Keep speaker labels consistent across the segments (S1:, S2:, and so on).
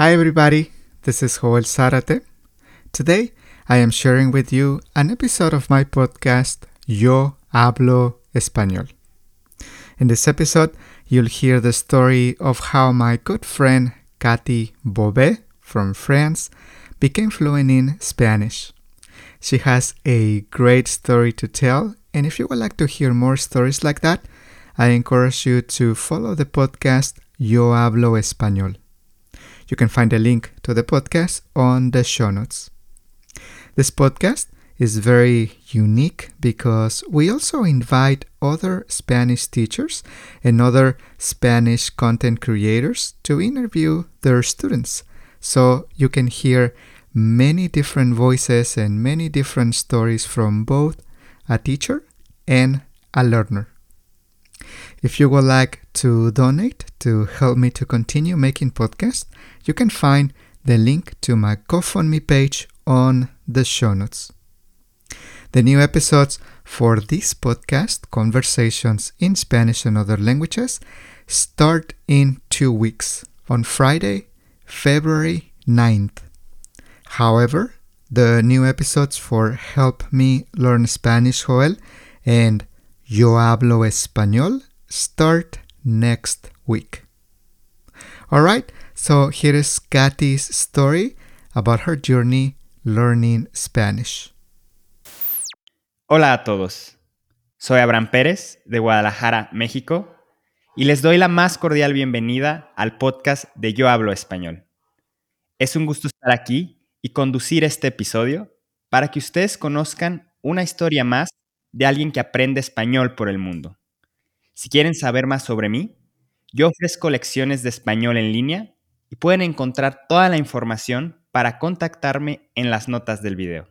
S1: Hi, everybody. This is Joel Zárate. Today, I am sharing with you an episode of my podcast, Yo Hablo Español. In this episode, you'll hear the story of how my good friend Katy Bobet from France became fluent in Spanish. She has a great story to tell, and if you would like to hear more stories like that, I encourage you to follow the podcast Yo Hablo Español. You can find a link to the podcast on the show notes. This podcast is very unique because we also invite other Spanish teachers and other Spanish content creators to interview their students. So you can hear many different voices and many different stories from both a teacher and a learner. If you would like to donate to help me to continue making podcasts, you can find the link to my GoFundMe page on the show notes. The new episodes for this podcast, Conversations in Spanish and Other Languages, start in two weeks on Friday, February 9th. However, the new episodes for Help Me Learn Spanish, Joel, and Yo Hablo Español start next week. Alright, so here is Katy's story about her journey learning Spanish.
S2: Hola a todos. Soy Abraham Pérez de Guadalajara, México, y les doy la más cordial bienvenida al podcast de Yo Hablo Español. Es un gusto estar aquí y conducir este episodio para que ustedes conozcan una historia más de alguien que aprende español por el mundo. Si quieren saber más sobre mí, yo ofrezco lecciones de español en línea y pueden encontrar toda la información para contactarme en las notas del video.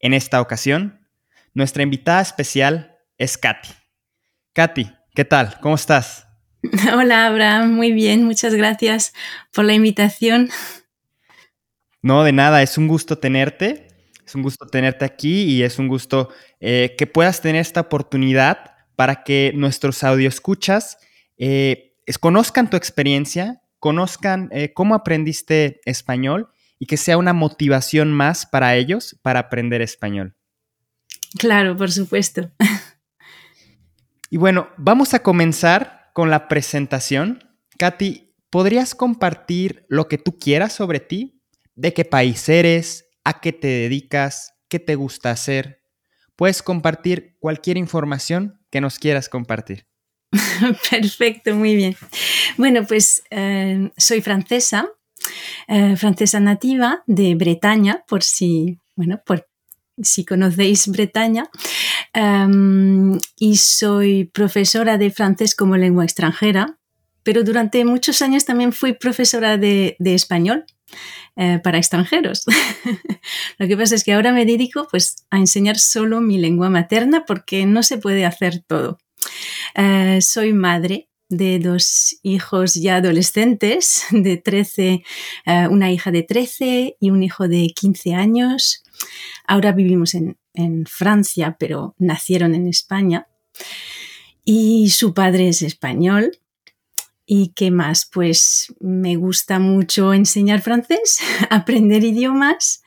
S2: En esta ocasión, nuestra invitada especial es Katy. Katy, ¿qué tal? ¿Cómo estás?
S3: Hola, Abraham. Muy bien, muchas gracias por la invitación.
S2: No, de nada, es un gusto tenerte. Es un gusto tenerte aquí y es un gusto eh, que puedas tener esta oportunidad para que nuestros audioscuchas eh, conozcan tu experiencia, conozcan eh, cómo aprendiste español y que sea una motivación más para ellos para aprender español.
S3: Claro, por supuesto.
S2: Y bueno, vamos a comenzar con la presentación. Katy, ¿podrías compartir lo que tú quieras sobre ti? ¿De qué país eres? ¿A qué te dedicas? ¿Qué te gusta hacer? Puedes compartir cualquier información que nos quieras compartir.
S3: Perfecto, muy bien. Bueno, pues eh, soy francesa, eh, francesa nativa de Bretaña, por si, bueno, por si conocéis Bretaña, em, y soy profesora de francés como lengua extranjera, pero durante muchos años también fui profesora de, español. Eh, para extranjeros. Lo que pasa es que ahora me dedico pues, a enseñar solo mi lengua materna porque no se puede hacer todo. Eh, soy madre de dos hijos ya adolescentes, de 13, eh, una hija de 13 y un hijo de 15 años. Ahora vivimos en, en Francia, pero nacieron en España. Y su padre es español, ¿Y qué más? Pues me gusta mucho enseñar francés, aprender idiomas.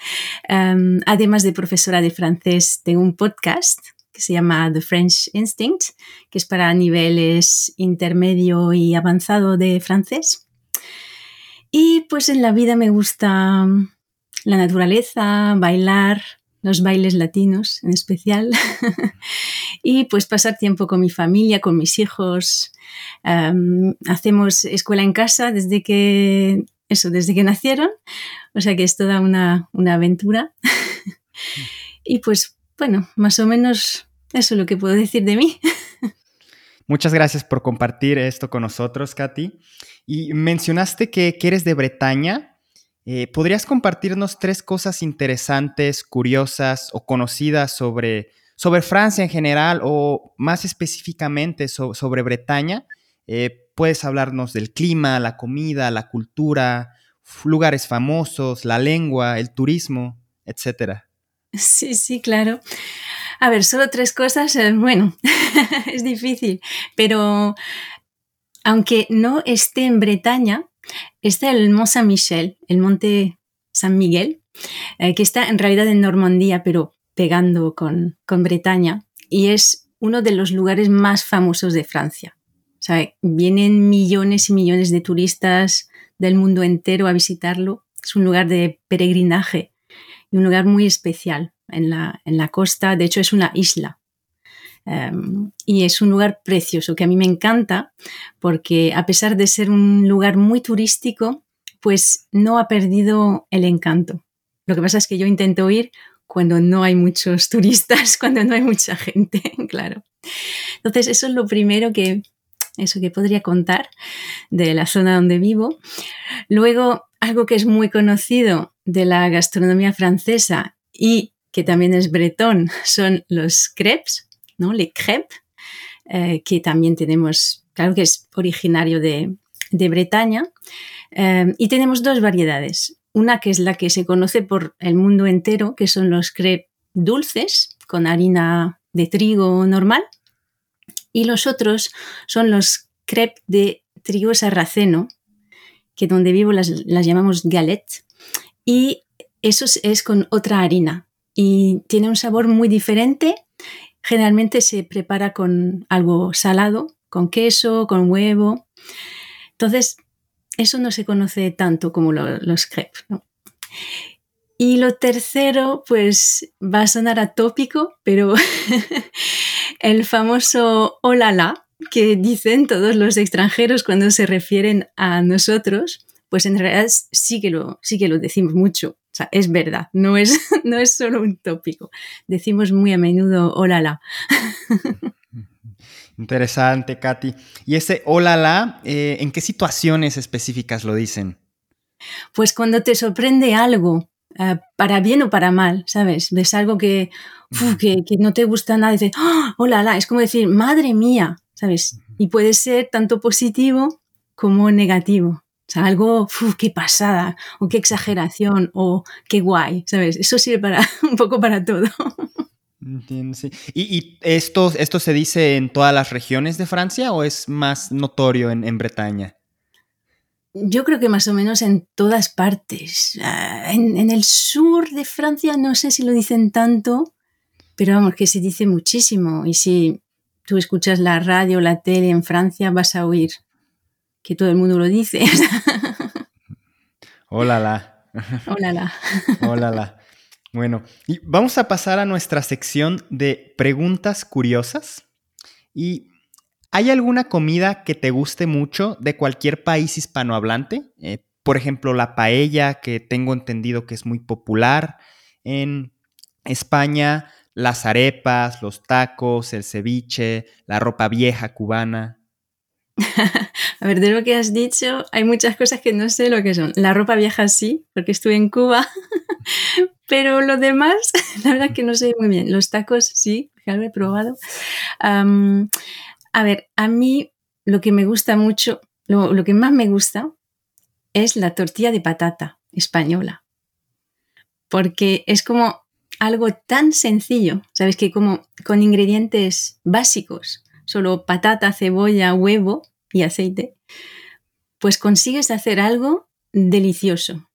S3: Em, además de profesora de francés, tengo un podcast que se llama The French Instinct, que es para niveles intermedio y avanzado de francés. Y pues en la vida me gusta la naturaleza, bailar, los bailes latinos en especial, y pues pasar tiempo con mi familia, con mis hijos, hacemos escuela en casa desde que, eso, desde que nacieron, o sea que es toda una, aventura. y pues, bueno, más o menos eso es lo que puedo decir de mí.
S2: Muchas gracias por compartir esto con nosotros, Katy. Y mencionaste que, eres de Bretaña. Eh, ¿Podrías compartirnos tres cosas interesantes, curiosas o conocidas sobre, sobre Francia en general o más específicamente sobre Bretaña? Eh, puedes hablarnos del clima, la comida, la cultura, lugares famosos, la lengua, el turismo, etcétera.
S3: Sí, sí, claro. A ver, solo tres cosas, eh, bueno, es difícil, pero aunque no esté en Bretaña, está el Mont Saint-Michel, el monte San Miguel, eh, que está en realidad en Normandía, pero pegando con, con Bretaña, y es uno de los lugares más famosos de Francia. O sea, vienen millones y millones de turistas del mundo entero a visitarlo. Es un lugar de peregrinaje y un lugar muy especial en la, en la costa. De hecho, es una isla. Em, y es un lugar precioso que a mí me encanta porque a pesar de ser un lugar muy turístico, pues no ha perdido el encanto. Lo que pasa es que yo intento ir cuando no hay muchos turistas, cuando no hay mucha gente, claro. Entonces, eso es lo primero que, eso que podría contar de la zona donde vivo. Luego, algo que es muy conocido de la gastronomía francesa y que también es bretón, son los crepes, ¿no? Les crepes, eh, que también tenemos, claro que es originario de, Bretaña. Eh, y tenemos dos variedades. Una que es la que se conoce por el mundo entero, que son los crepes dulces, con harina de trigo normal. Y los otros son los crepes de trigo sarraceno, que donde vivo las, llamamos galette. Y eso es con otra harina. Y tiene un sabor muy diferente Generalmente se prepara con algo salado, con queso, con huevo. Entonces, eso no se conoce tanto como los crepes. Y lo tercero, pues va a sonar atópico, pero el famoso olala que dicen todos los extranjeros cuando se refieren a nosotros, pues en realidad sí que lo, sí que lo decimos mucho. O sea, es verdad, no es, no es solo un tópico. Decimos muy a menudo hola
S2: Interesante, Katy. ¿Y ese hola eh, en qué situaciones específicas lo dicen?
S3: Pues cuando te sorprende algo, eh, para bien o para mal, ¿sabes? Ves algo que, que, no te gusta nada y dices, hola, ¡Oh, es como decir, madre mía, ¿sabes? Y puede ser tanto positivo como negativo. O sea, algo, qué pasada, o qué exageración, o qué guay, ¿sabes? Eso sirve para un poco para todo.
S2: sí. ¿Y, esto, esto se dice en todas las regiones de Francia o es más notorio en, Bretaña?
S3: Yo creo que más o menos en todas partes. Ah, en, en, el sur de Francia no sé si lo dicen tanto, pero vamos, que se dice muchísimo. Y si tú escuchas la radio o la tele en Francia, vas a oír que todo el mundo lo dice.
S2: Hola, la.
S3: Hola, la.
S2: Hola, la. Bueno, y vamos a pasar a nuestra sección de preguntas curiosas. ¿Y hay alguna comida que te guste mucho de cualquier país hispanohablante? Eh, por ejemplo, la paella, que tengo entendido que es muy popular en España, las arepas, los tacos, el ceviche, la ropa vieja cubana.
S3: A ver, de lo que has dicho, hay muchas cosas que no sé lo que son. La ropa vieja sí, porque estuve en Cuba, pero lo demás, la verdad que no sé muy bien. Los tacos sí, que lo he probado. a ver, a mí lo que me gusta mucho, lo, lo que más me gusta es la tortilla de patata española, porque es como algo tan sencillo, ¿sabes? Que como con ingredientes básicos solo patata, cebolla, huevo y aceite, pues consigues hacer algo delicioso.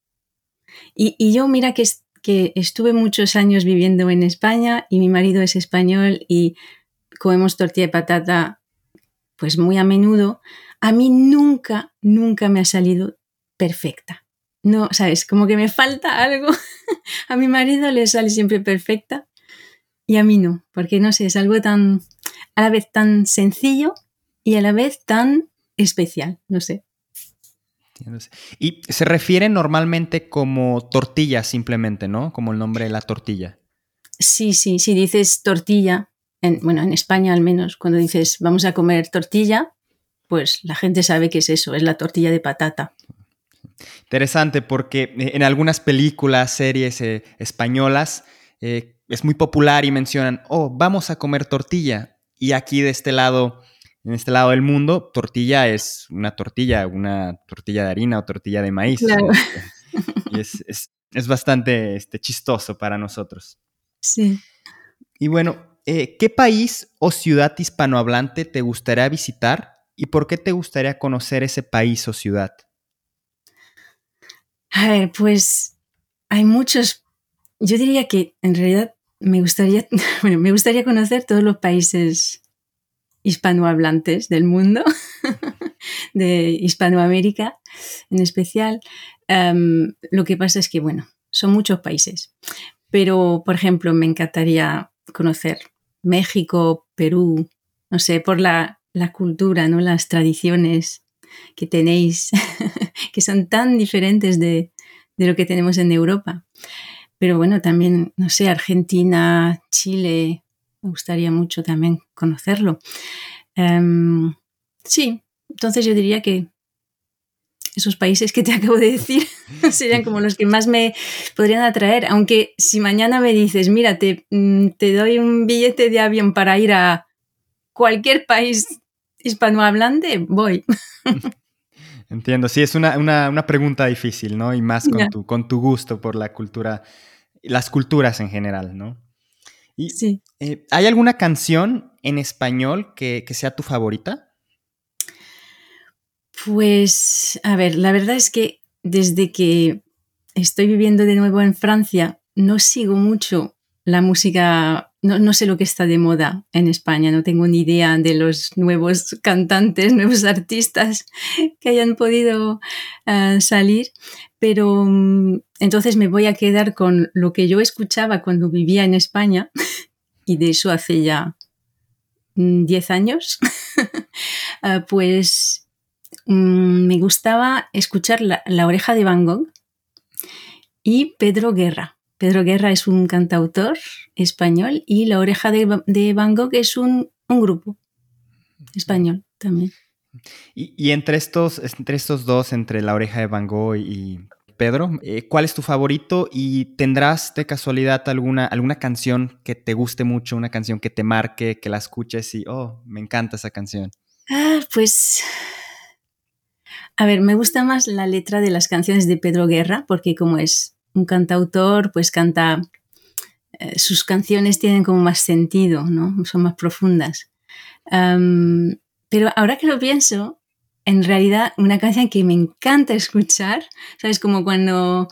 S3: Y, yo mira que, que estuve muchos años viviendo en España y mi marido es español y comemos tortilla de patata pues muy a menudo. A mí nunca, nunca me ha salido perfecta. No, sabes, como que me falta algo. a mi marido le sale siempre perfecta y a mí no, porque no sé, es algo tan a la vez tan sencillo y a la vez tan especial, no sé.
S2: Y se refiere normalmente como tortilla simplemente, ¿no? Como el nombre de la tortilla.
S3: Sí, sí, si dices tortilla, en, bueno, en España al menos, cuando dices vamos a comer tortilla, pues la gente sabe que es eso, es la tortilla de patata.
S2: Interesante porque eh, en algunas películas, series eh, españolas, eh, es muy popular y mencionan, oh, vamos a comer tortilla. Y aquí de este lado, en este lado del mundo, tortilla es una tortilla, una tortilla de harina o tortilla de maíz. Y es, bastante este, chistoso para nosotros.
S3: Sí.
S2: Y bueno, eh, ¿qué país o ciudad hispanohablante te gustaría visitar y por qué te gustaría conocer ese país o ciudad?
S3: A ver, pues hay muchos. Yo diría que en realidad me gustaría, bueno, me gustaría conocer todos los países hispanohablantes del mundo, de Hispanoamérica en especial. Em, lo que pasa es que, bueno, son muchos países. Pero, por ejemplo, me encantaría conocer México, Perú, no sé, por la, la cultura, ¿no? Las tradiciones que tenéis, que son tan diferentes de, de lo que tenemos en Europa. Pero bueno, también, no sé, Argentina, Chile, me gustaría mucho también conocerlo. Em, sí, entonces yo diría que esos países que te acabo de decir serían como los que más me podrían atraer, aunque si mañana me dices, mira, te, mm, te doy un billete de avión para ir a cualquier país hispanohablante, voy.
S2: Entiendo, sí, es una, pregunta difícil, ¿no? Y más con, tu, con tu gusto por la cultura, las culturas en general, ¿no? Y, sí. Eh, ¿Hay alguna canción en español que, que sea tu favorita?
S3: Pues, a ver, la verdad es que desde que estoy viviendo de nuevo en Francia, no sigo mucho la música, no, sé lo que está de moda en España, no tengo ni idea de los nuevos cantantes, nuevos artistas que hayan podido eh, salir, pero mm, entonces me voy a quedar con lo que yo escuchaba cuando vivía en España, y de eso hace ya 10 mm, años, eh, pues Mm, me gustaba escuchar la, Oreja de Van Gogh y Pedro Guerra. Pedro Guerra es un cantautor español y La Oreja de, Van Gogh es un, grupo español también.
S2: Y, entre, estos, entre estos dos, entre La Oreja de Van Gogh y Pedro, eh, ¿cuál es tu favorito? ¿Y tendrás de casualidad alguna, alguna canción que te guste mucho, una canción que te marque, que la escuches y, oh, me encanta esa canción?
S3: Ah, pues a ver, me gusta más la letra de las canciones de Pedro Guerra, porque como es un cantautor, pues canta, eh, sus canciones tienen como más sentido, ¿no? Son más profundas. Pero ahora que lo pienso, en realidad una canción que me encanta escuchar, ¿sabes? Como cuando,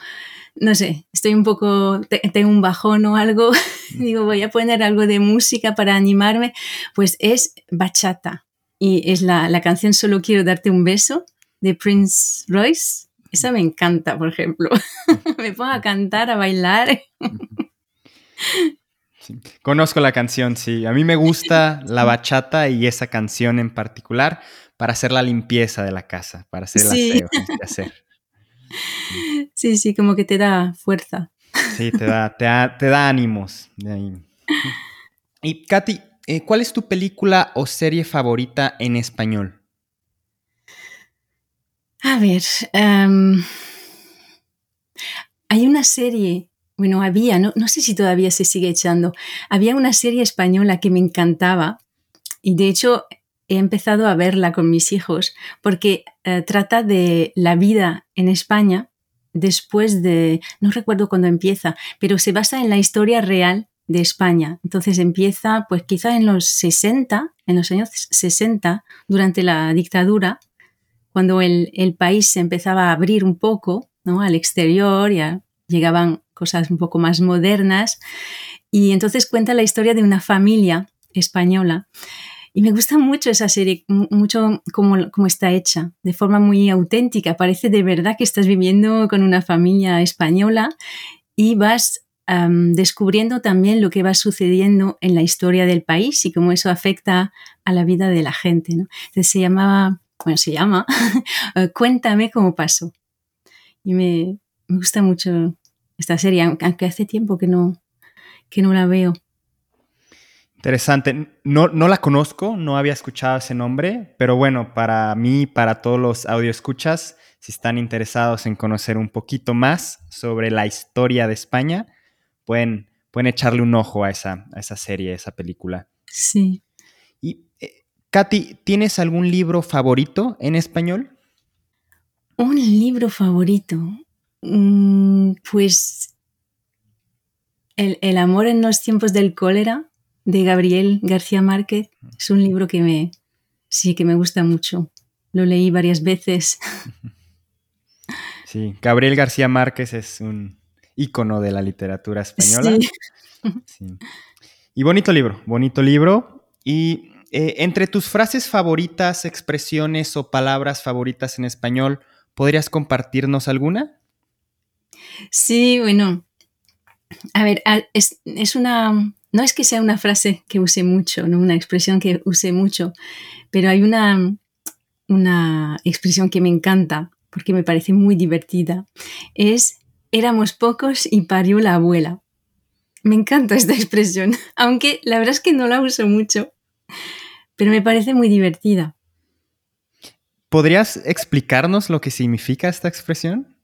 S3: no sé, estoy un poco, tengo un bajón o algo, digo, voy a poner algo de música para animarme, pues es bachata. Y es la, la canción Solo quiero darte un beso de Prince Royce. Esa me encanta, por ejemplo. me pongo a cantar, a bailar.
S2: Conozco la canción, sí. A mí me gusta la bachata y esa canción en particular para hacer la limpieza de la casa, para hacer el sí. aseo.
S3: Sí, sí, como que te da fuerza.
S2: Sí, te da, te da, ánimos. Y Katy, eh, ¿cuál es tu película o serie favorita en español?
S3: A ver, em, hay una serie, bueno, había, no, no sé si todavía se sigue echando, había una serie española que me encantaba y de hecho he empezado a verla con mis hijos porque eh, trata de la vida en España después de, no recuerdo cuándo empieza, pero se basa en la historia real de España. Entonces empieza pues quizá en los 60, en los años 60, durante la dictadura, cuando el, país se empezaba a abrir un poco ¿no? al exterior, ya llegaban cosas un poco más modernas, y entonces cuenta la historia de una familia española. Y me gusta mucho esa serie, mucho cómo, está hecha, de forma muy auténtica. Parece de verdad que estás viviendo con una familia española y vas descubriendo también lo que va sucediendo en la historia del país y cómo eso afecta a la vida de la gente. ¿no? Entonces se llamaba bueno, se llama Cuéntame cómo pasó. Y me, gusta mucho esta serie, aunque hace tiempo que no, que no la veo.
S2: Interesante. No, no la conozco, no había escuchado ese nombre, pero bueno, para mí, para todos los escuchas, si están interesados en conocer un poquito más sobre la historia de España, pueden, pueden echarle un ojo a esa, a esa serie, a esa película.
S3: Sí.
S2: Katy, ¿tienes algún libro favorito en español?
S3: Un libro favorito. Mm, pues el, amor en los tiempos del cólera de Gabriel García Márquez es un libro que me sí que me gusta mucho. Lo leí varias veces.
S2: Sí, Gabriel García Márquez es un ícono de la literatura española. Sí. Y bonito libro, bonito libro. Y eh, entre tus frases favoritas, expresiones o palabras favoritas en español, ¿podrías compartirnos alguna?
S3: Sí, bueno. A ver, es, una. No es que sea una frase que use mucho, ¿no? una expresión que use mucho, pero hay una, una expresión que me encanta porque me parece muy divertida. Es éramos pocos y parió la abuela. Me encanta esta expresión, aunque la verdad es que no la uso mucho, pero me parece muy divertida.
S2: ¿Podrías explicarnos lo que significa esta expresión?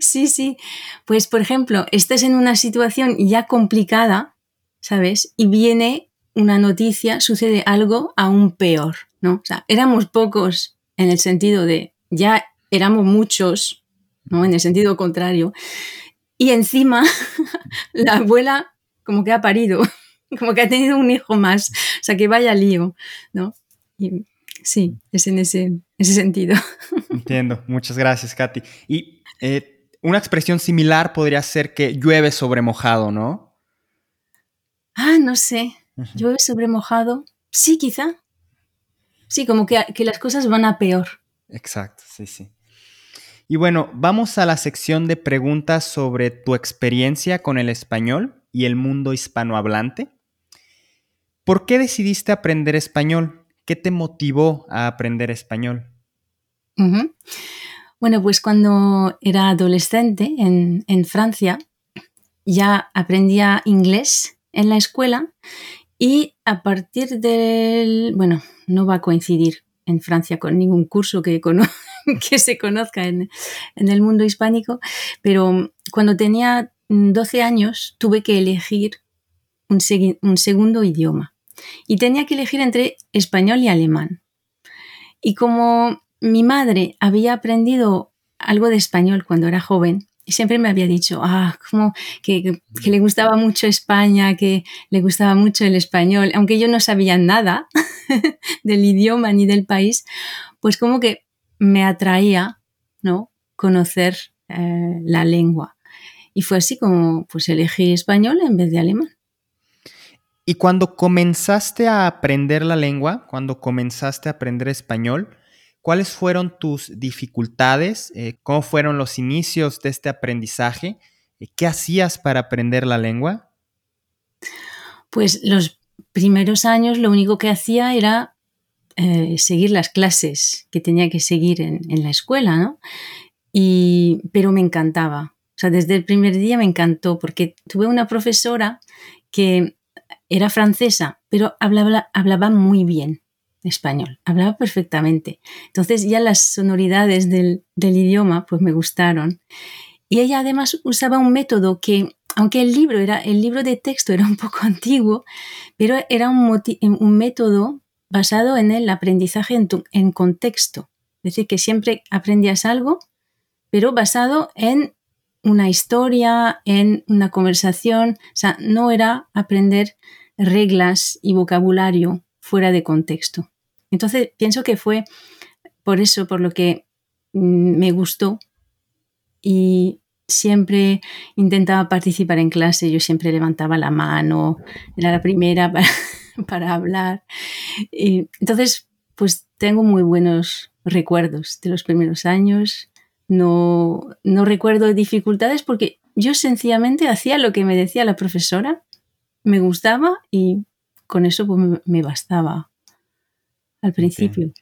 S3: Sí, sí. Pues, por ejemplo, estás en una situación ya complicada, ¿sabes? Y viene una noticia, sucede algo aún peor, ¿no? O sea, éramos pocos en el sentido de ya éramos muchos, ¿no? En el sentido contrario. Y encima, la abuela como que ha parido, como que ha tenido un hijo más. O sea, que vaya lío, ¿no? Sí, es en ese, ese sentido.
S2: Entiendo. Muchas gracias, Katy. Y eh, una expresión similar podría ser que llueve sobre mojado, ¿no?
S3: Ah, no sé. Llueve sobre mojado. Sí, quizá. Sí, como que, que las cosas van a peor.
S2: Exacto, sí, sí. Y bueno, vamos a la sección de preguntas sobre tu experiencia con el español y el mundo hispanohablante. ¿Por qué decidiste aprender español? ¿Qué te motivó a aprender español?
S3: Bueno, pues cuando era adolescente en, Francia, ya aprendía inglés en la escuela y a partir del, bueno, no va a coincidir en Francia con ningún curso que, se conozca en, el mundo hispánico, pero cuando tenía 12 años tuve que elegir un segundo idioma y tenía que elegir entre español y alemán. Y como mi madre había aprendido algo de español cuando era joven, y siempre me había dicho, ah, como que, le gustaba mucho España, que le gustaba mucho el español, aunque yo no sabía nada del idioma ni del país, pues como que me atraía, ¿no? Conocer eh, la lengua. Y fue así como pues elegí español en vez de alemán.
S2: Y cuando comenzaste a aprender la lengua, cuando comenzaste a aprender español, ¿Cuáles fueron tus dificultades? Eh, ¿Cómo fueron los inicios de este aprendizaje? Eh, ¿Qué hacías para aprender la lengua?
S3: Pues los primeros años lo único que hacía era eh, seguir las clases que tenía que seguir en, la escuela, ¿no? Y, pero me encantaba. O sea, desde el primer día me encantó porque tuve una profesora que era francesa, pero hablaba, hablaba muy bien español, hablaba perfectamente. Entonces ya las sonoridades del, idioma pues me gustaron. Y ella además usaba un método que, aunque el libro, era, el libro de texto era un poco antiguo, pero era un, método basado en el aprendizaje en, en contexto. Es decir, que siempre aprendías algo, pero basado en una historia, en una conversación. O sea, no era aprender reglas y vocabulario fuera de contexto. Entonces, pienso que fue por eso, por lo que mm, me gustó y siempre intentaba participar en clase, yo siempre levantaba la mano, era la primera para, hablar. entonces, pues tengo muy buenos recuerdos de los primeros años. No, no recuerdo dificultades porque yo sencillamente hacía lo que me decía la profesora, me gustaba y con eso pues, me, bastaba al principio.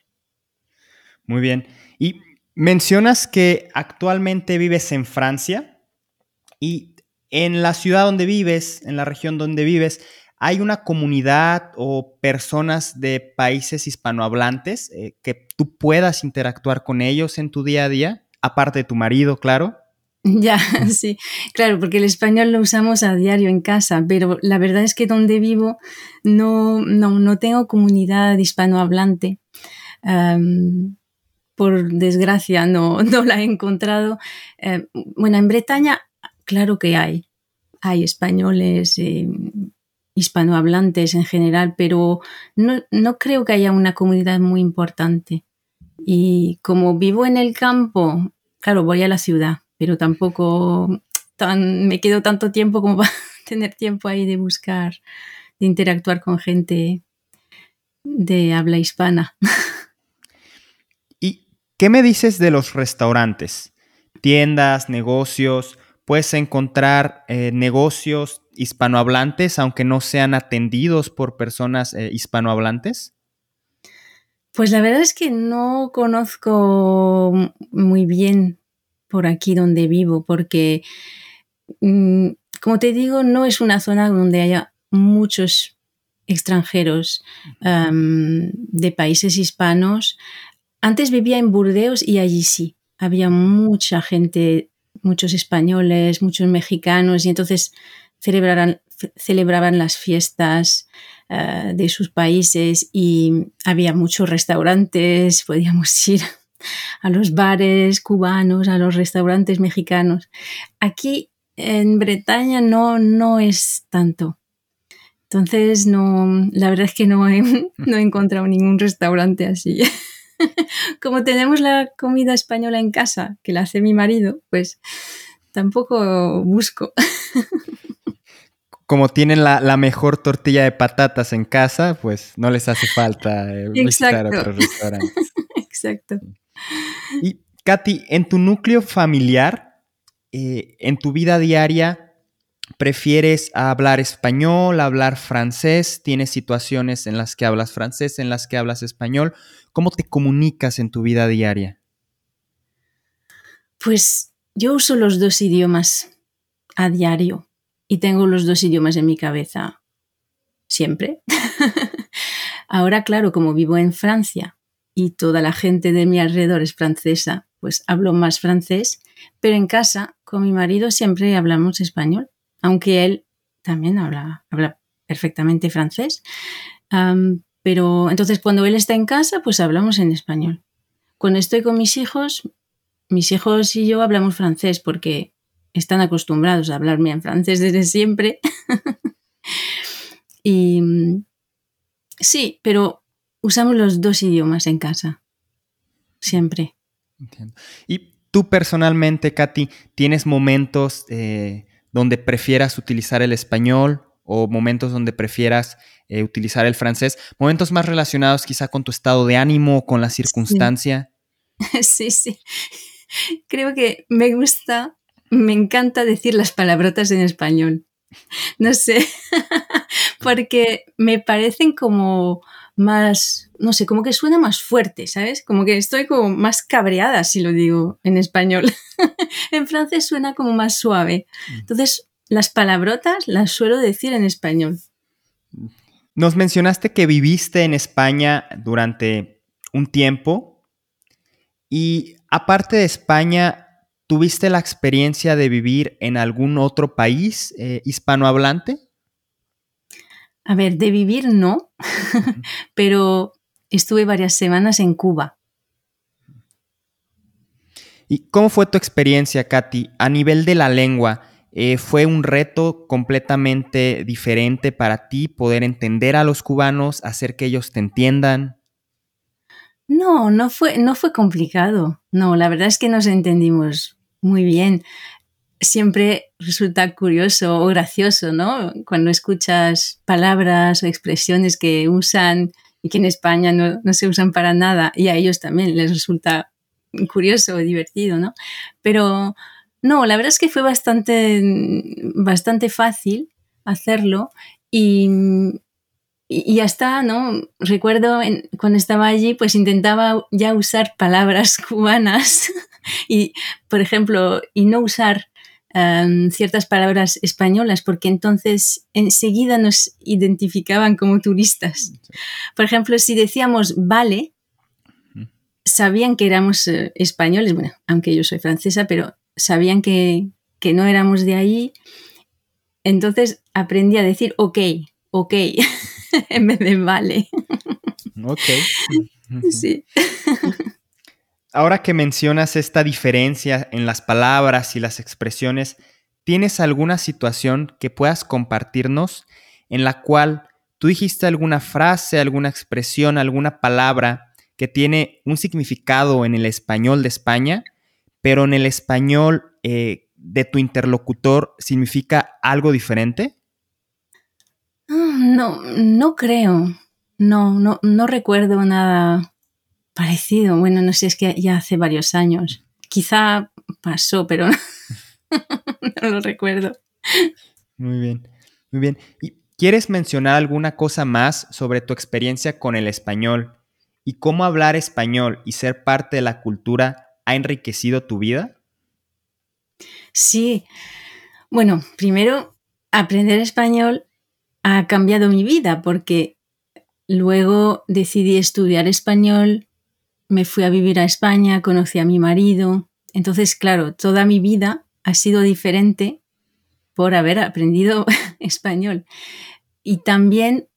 S2: Muy bien. Y mencionas que actualmente vives en Francia y en la ciudad donde vives, en la región donde vives, ¿hay una comunidad o personas de países hispanohablantes eh, que tú puedas interactuar con ellos en tu día a día? Aparte de tu marido, claro.
S3: Ya, sí, claro, porque el español lo usamos a diario en casa, pero la verdad es que donde vivo no, no, tengo comunidad hispanohablante. por desgracia no, no la he encontrado. Em, bueno, en Bretaña, claro que hay. Hay españoles em, hispanohablantes en general, pero no, no creo que haya una comunidad muy importante. Y como vivo en el campo claro, voy a la ciudad, pero tampoco tan, me quedo tanto tiempo como para tener tiempo ahí de buscar, de interactuar con gente de habla hispana.
S2: ¿Y qué me dices de los restaurantes? Tiendas, negocios, puedes encontrar eh, negocios hispanohablantes, aunque no sean atendidos por personas eh, hispanohablantes?
S3: Pues la verdad es que no conozco muy bien por aquí donde vivo, porque, mm, como te digo, no es una zona donde haya muchos extranjeros de países hispanos. Antes vivía en Burdeos y allí sí, había mucha gente, muchos españoles, muchos mexicanos, y entonces celebraban, celebraban las fiestas eh, de sus países y había muchos restaurantes, podíamos ir a los bares cubanos, a los restaurantes mexicanos. Aquí en Bretaña no, no es tanto. Entonces, no, la verdad es que no he, no he encontrado ningún restaurante así. Como tenemos la comida española en casa, que la hace mi marido, pues tampoco busco.
S2: como tienen la, mejor tortilla de patatas en casa, pues no les hace falta eh, visitar otros restaurantes.
S3: Exacto.
S2: Y Katy, en tu núcleo familiar, eh, en tu vida diaria, ¿prefieres hablar español, hablar francés? ¿Tienes situaciones en las que hablas francés, en las que hablas español? ¿Cómo te comunicas en tu vida diaria?
S3: Pues yo uso los dos idiomas a diario y tengo los dos idiomas en mi cabeza siempre. Ahora, claro, como vivo en Francia y toda la gente de mi alrededor es francesa, pues hablo más francés, pero en casa con mi marido siempre hablamos español, aunque él también habla, habla perfectamente francés. pero entonces cuando él está en casa, pues hablamos en español. Cuando estoy con mis hijos, mis hijos y yo hablamos francés porque están acostumbrados a hablarme en francés desde siempre. y sí, pero usamos los dos idiomas en casa, siempre.
S2: Y tú personalmente, Katy, ¿tienes momentos eh, donde prefieras utilizar el español o momentos donde prefieras eh, utilizar el francés? Momentos más relacionados quizá con tu estado de ánimo, con la circunstancia.
S3: sí. sí. Creo que me gusta me encanta decir las palabrotas en español. No sé, porque me parecen como más, no sé, como que suena más fuerte, ¿sabes? Como que estoy como más cabreada si lo digo en español. en francés suena como más suave. Entonces, las palabrotas las suelo decir en español.
S2: Nos mencionaste que viviste en España durante un tiempo y aparte de España, ¿Tuviste la experiencia de vivir en algún otro país eh, hispanohablante?
S3: A ver, de vivir no, pero estuve varias semanas en Cuba.
S2: ¿Y cómo fue tu experiencia, Katy? A nivel de la lengua, eh, ¿fue un reto completamente diferente para ti poder entender a los cubanos, hacer que ellos te entiendan?
S3: No, no fue, no fue complicado. No, la verdad es que nos entendimos muy bien. Siempre resulta curioso o gracioso, ¿no? Cuando escuchas palabras o expresiones que usan y que en España no, se usan para nada y a ellos también les resulta curioso o divertido, ¿no? Pero no, la verdad es que fue bastante, bastante fácil hacerlo y, y hasta, ¿no? Recuerdo cuando estaba allí, pues intentaba ya usar palabras cubanas y, por ejemplo, y no usar em, ciertas palabras españolas porque entonces enseguida nos identificaban como turistas. Por ejemplo, si decíamos vale, sabían que éramos eh, españoles, bueno, aunque yo soy francesa, pero sabían que, que no éramos de ahí. Entonces aprendí a decir ok, ok, en vez de vale.
S2: Ok.
S3: Sí.
S2: Ahora que mencionas esta diferencia en las palabras y las expresiones, ¿tienes alguna situación que puedas compartirnos en la cual tú dijiste alguna frase, alguna expresión, alguna palabra que tiene un significado en el español de España, pero en el español eh, de tu interlocutor significa algo diferente?
S3: Ah, no, no creo. No, no, no recuerdo nada parecido. Bueno, no sé, es que ya hace varios años. Quizá pasó, pero no lo recuerdo.
S2: Muy bien, muy bien. ¿Y quieres mencionar alguna cosa más sobre tu experiencia con el español y cómo hablar español y ser parte de la cultura ha enriquecido tu vida?
S3: Sí. Bueno, primero, aprender español ha cambiado mi vida porque luego decidí estudiar español, me fui a vivir a España, conocí a mi marido. Entonces, claro, toda mi vida ha sido diferente por haber aprendido español. Y también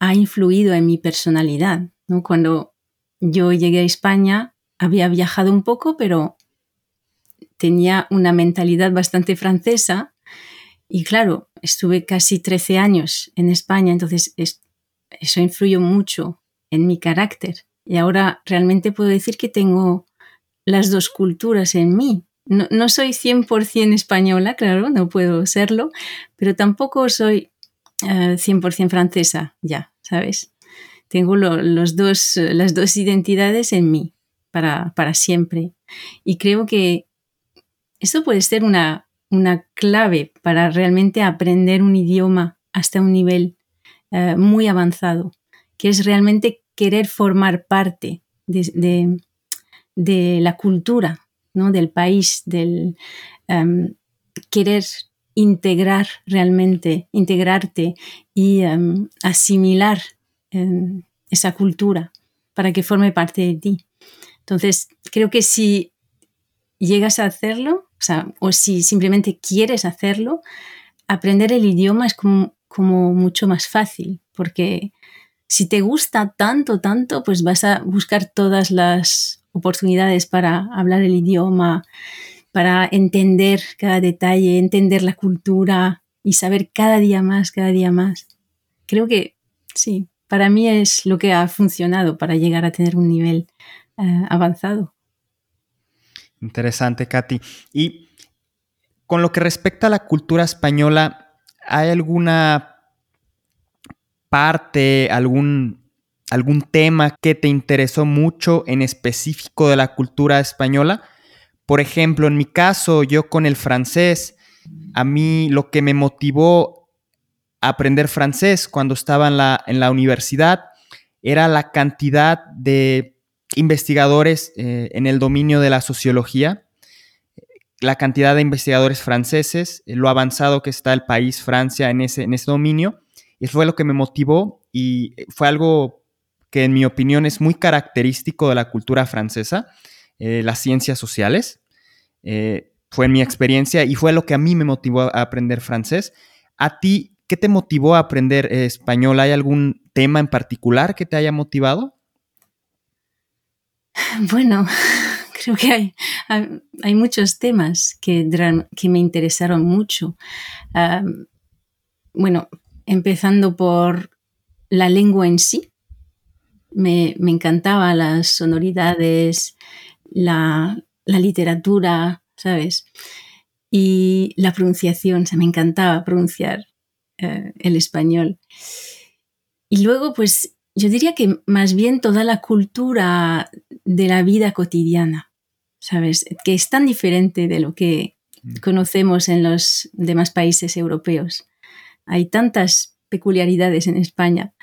S3: ha influido en mi personalidad. Cuando yo llegué a España, había viajado un poco, pero tenía una mentalidad bastante francesa. Y claro, estuve casi 13 años en España, entonces eso influyó mucho en mi carácter. Y ahora realmente puedo decir que tengo las dos culturas en mí. No, soy 100% española, claro, no puedo serlo, pero tampoco soy 100% eh, francesa, ya, ¿sabes? Tengo los dos, las dos identidades en mí para, para siempre. Y creo que esto puede ser una, una clave para realmente aprender un idioma hasta un nivel eh, muy avanzado, que es realmente querer formar parte de, de la cultura del país, del em, querer integrar realmente, integrarte y em, asimilar em, esa cultura para que forme parte de ti. Entonces, creo que si llegas a hacerlo, o, si simplemente quieres hacerlo, aprender el idioma es como, como mucho más fácil, porque si te gusta tanto, tanto, pues vas a buscar todas las oportunidades para hablar el idioma, para entender cada detalle, entender la cultura y saber cada día más, cada día más. Creo que sí, para mí es lo que ha funcionado para llegar a tener un nivel eh, avanzado.
S2: Interesante, Katy. Y con lo que respecta a la cultura española, ¿hay alguna parte, algún algún tema que te interesó mucho en específico de la cultura española. Por ejemplo, en mi caso, yo con el francés, a mí lo que me motivó a aprender francés cuando estaba en la, en la universidad era la cantidad de investigadores eh, en el dominio de la sociología, la cantidad de investigadores franceses, lo avanzado que está el país Francia en ese, en ese dominio. Y fue lo que me motivó y fue algo que en mi opinión es muy característico de la cultura francesa, eh, las ciencias sociales. Eh, fue mi experiencia y fue lo que a mí me motivó a aprender francés. ¿A ti qué te motivó a aprender eh, español? ¿Hay algún tema en particular que te haya motivado?
S3: Bueno, creo que hay, hay, muchos temas que, que, me interesaron mucho. bueno, empezando por la lengua en sí, me, me encantaba las sonoridades, la, literatura, ¿sabes? Y la pronunciación, o sea, me encantaba pronunciar eh, el español. Y luego, pues, yo diría que más bien toda la cultura de la vida cotidiana, ¿sabes? Que es tan diferente de lo que mm. conocemos en los demás países europeos. Hay tantas peculiaridades en España.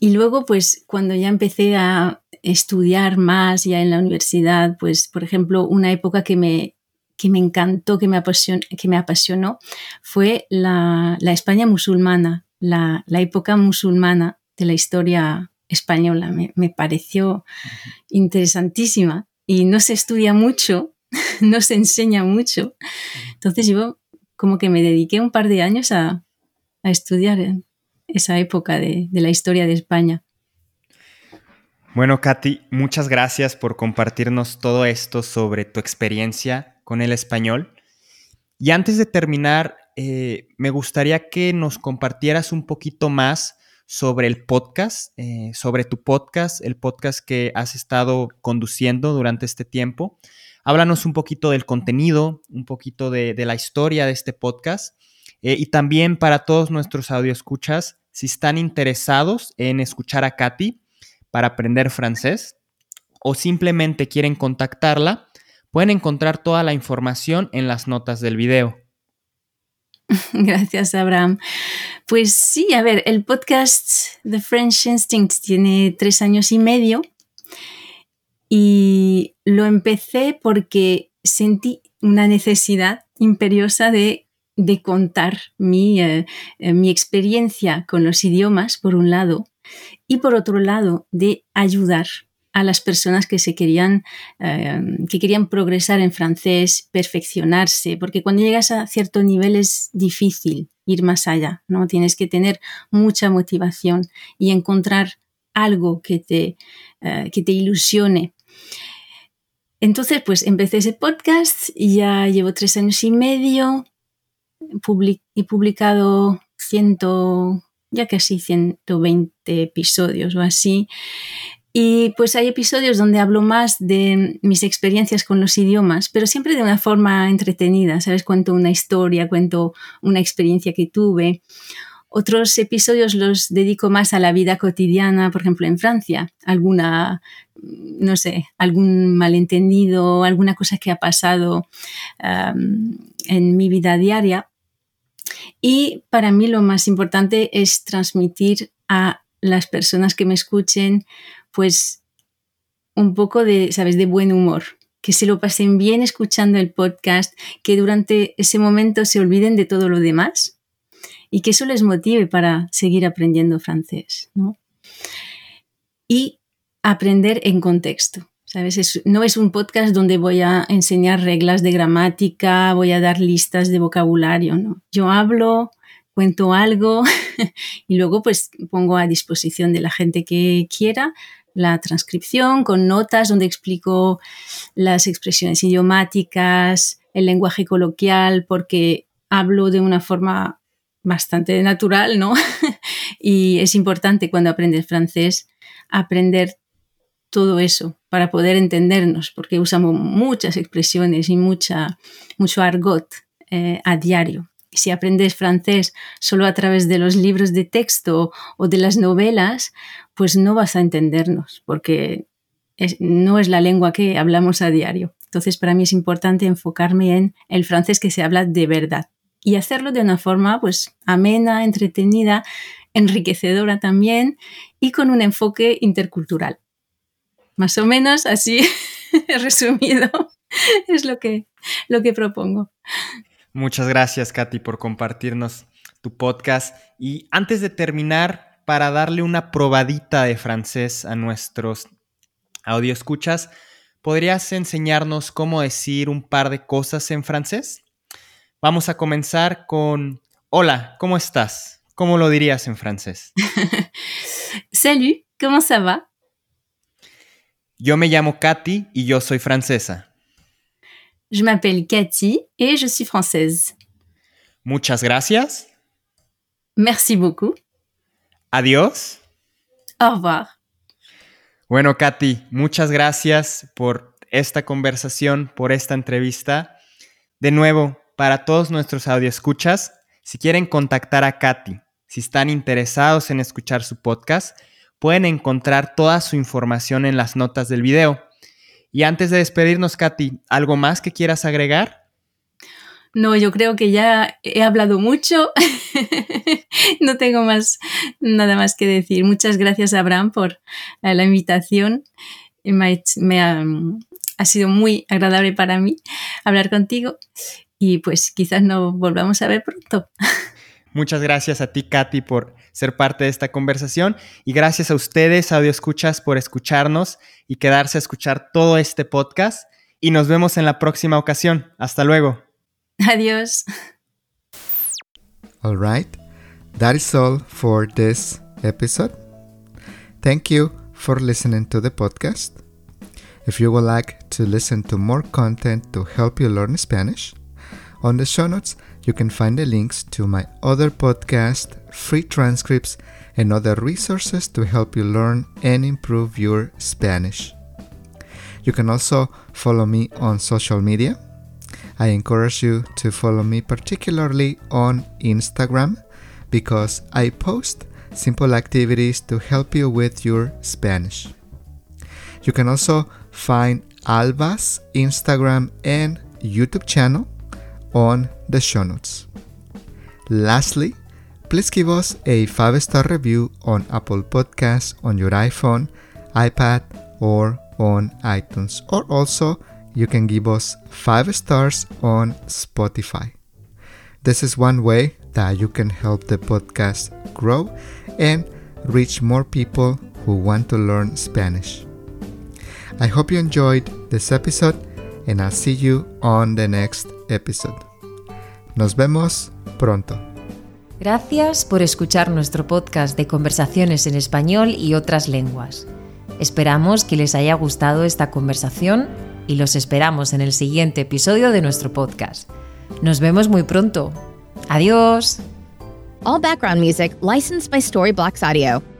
S3: Y luego, pues cuando ya empecé a estudiar más ya en la universidad, pues por ejemplo, una época que me, que me encantó, que me apasionó, que me apasionó fue la, España musulmana, la, época musulmana de la historia española. Me, me pareció interesantísima y no se estudia mucho, no se enseña mucho. Entonces yo como que me dediqué un par de años a, estudiar esa época de, la historia de España.
S2: Bueno, Katy, muchas gracias por compartirnos todo esto sobre tu experiencia con el español. Y antes de terminar, eh, me gustaría que nos compartieras un poquito más sobre el podcast, eh, sobre tu podcast, el podcast que has estado conduciendo durante este tiempo. Háblanos un poquito del contenido, un poquito de, la historia de este podcast eh, y también para todos nuestros escuchas, si están interesados en escuchar a Katy para aprender francés o simplemente quieren contactarla, pueden encontrar toda la información en las notas del video.
S3: Gracias, Abraham. Pues sí, a ver, el podcast The French Instinct tiene tres años y medio y lo empecé porque sentí una necesidad imperiosa de, contar mi, eh, eh, mi experiencia con los idiomas, por un lado, y por otro lado, de ayudar a las personas que se querían, eh, que querían progresar en francés, perfeccionarse, porque cuando llegas a cierto nivel es difícil ir más allá, ¿no? Tienes que tener mucha motivación y encontrar algo que te, que te ilusione. Entonces, pues empecé ese podcast y ya llevo tres años y medio. he publicado ciento, ya casi 120 episodios o así. Y pues hay episodios donde hablo más de mis experiencias con los idiomas, pero siempre de una forma entretenida, ¿sabes? Cuento una historia, cuento una experiencia que tuve. Otros episodios los dedico más a la vida cotidiana, por ejemplo, en Francia, alguna, no sé, algún malentendido, alguna cosa que ha pasado en mi vida diaria. Y para mí lo más importante es transmitir a las personas que me escuchen pues un poco de, ¿sabes?, de buen humor, que se lo pasen bien escuchando el podcast, que durante ese momento se olviden de todo lo demás y que eso les motive para seguir aprendiendo francés, ¿no? Y aprender en contexto. ¿Sabes? no es un podcast donde voy a enseñar reglas de gramática, voy a dar listas de vocabulario, ¿no? Yo hablo, cuento algo y luego pues pongo a disposición de la gente que quiera la transcripción con notas donde explico las expresiones idiomáticas, el lenguaje coloquial, porque hablo de una forma bastante natural, ¿no? y es importante cuando aprendes francés aprender todo eso para poder entendernos, porque usamos muchas expresiones y mucho argot eh, a diario si aprendes francés solo a través de los libros de texto o de las novelas, pues no vas a entendernos, porque no es la lengua que hablamos a diario. Entonces, para mí es importante enfocarme en el francés que se habla de verdad y hacerlo de una forma pues amena, entretenida, enriquecedora también y con un enfoque intercultural. Más o menos así resumido es lo que, lo que propongo.
S2: Muchas gracias, Katy, por compartirnos tu podcast. Y antes de terminar, para darle una probadita de francés a nuestros audio escuchas, ¿podrías enseñarnos cómo decir un par de cosas en francés? Vamos a comenzar con Hola, ¿cómo estás? ¿Cómo lo dirías en francés?
S3: Salut, ¿cómo ça va?
S2: Yo me llamo Katy y yo soy francesa.
S3: Je m'appelle Cathy et je suis française.
S2: Muchas gracias.
S3: Merci beaucoup.
S2: Adiós.
S3: Au revoir.
S2: Bueno, Katy, muchas gracias por esta conversación, por esta entrevista. De nuevo, para todos nuestros escuchas, si quieren contactar a Katy, si están interesados en escuchar su podcast, pueden encontrar toda su información en las notas del video. Y antes de despedirnos, Katy, ¿algo más que quieras agregar?
S3: No, yo creo que ya he hablado mucho. no tengo más nada más que decir. Muchas gracias, Abraham, por eh, la invitación. Me, ha, ha, sido muy agradable para mí hablar contigo y pues quizás nos volvamos a ver pronto.
S2: Muchas gracias a ti, Katy, por ser parte de esta conversación y gracias a ustedes, audio escuchas, por escucharnos y quedarse a escuchar todo este podcast y nos vemos en la próxima ocasión. Hasta luego.
S3: Adiós.
S1: All right. That is all for this episode. Thank you for listening to the podcast. If you would like to listen to more content to help you learn Spanish, On the show notes, you can find the links to my other podcast, free transcripts, and other resources to help you learn and improve your Spanish. You can also follow me on social media. I encourage you to follow me particularly on Instagram because I post simple activities to help you with your Spanish. You can also find Alba's Instagram and YouTube channel on the show notes. Lastly, please give us a 5 star review on Apple Podcasts on your iPhone, iPad, or on iTunes. Or also, you can give us 5 stars on Spotify. This is one way that you can help the podcast grow and reach more people who want to learn Spanish. I hope you enjoyed this episode and I'll see you on the next episode. Nos vemos pronto.
S4: Gracias por escuchar nuestro podcast de conversaciones en español y otras lenguas. Esperamos que les haya gustado esta conversación y los esperamos en el siguiente episodio de nuestro podcast. Nos vemos muy pronto. Adiós.
S5: All background music licensed by Storyblocks Audio.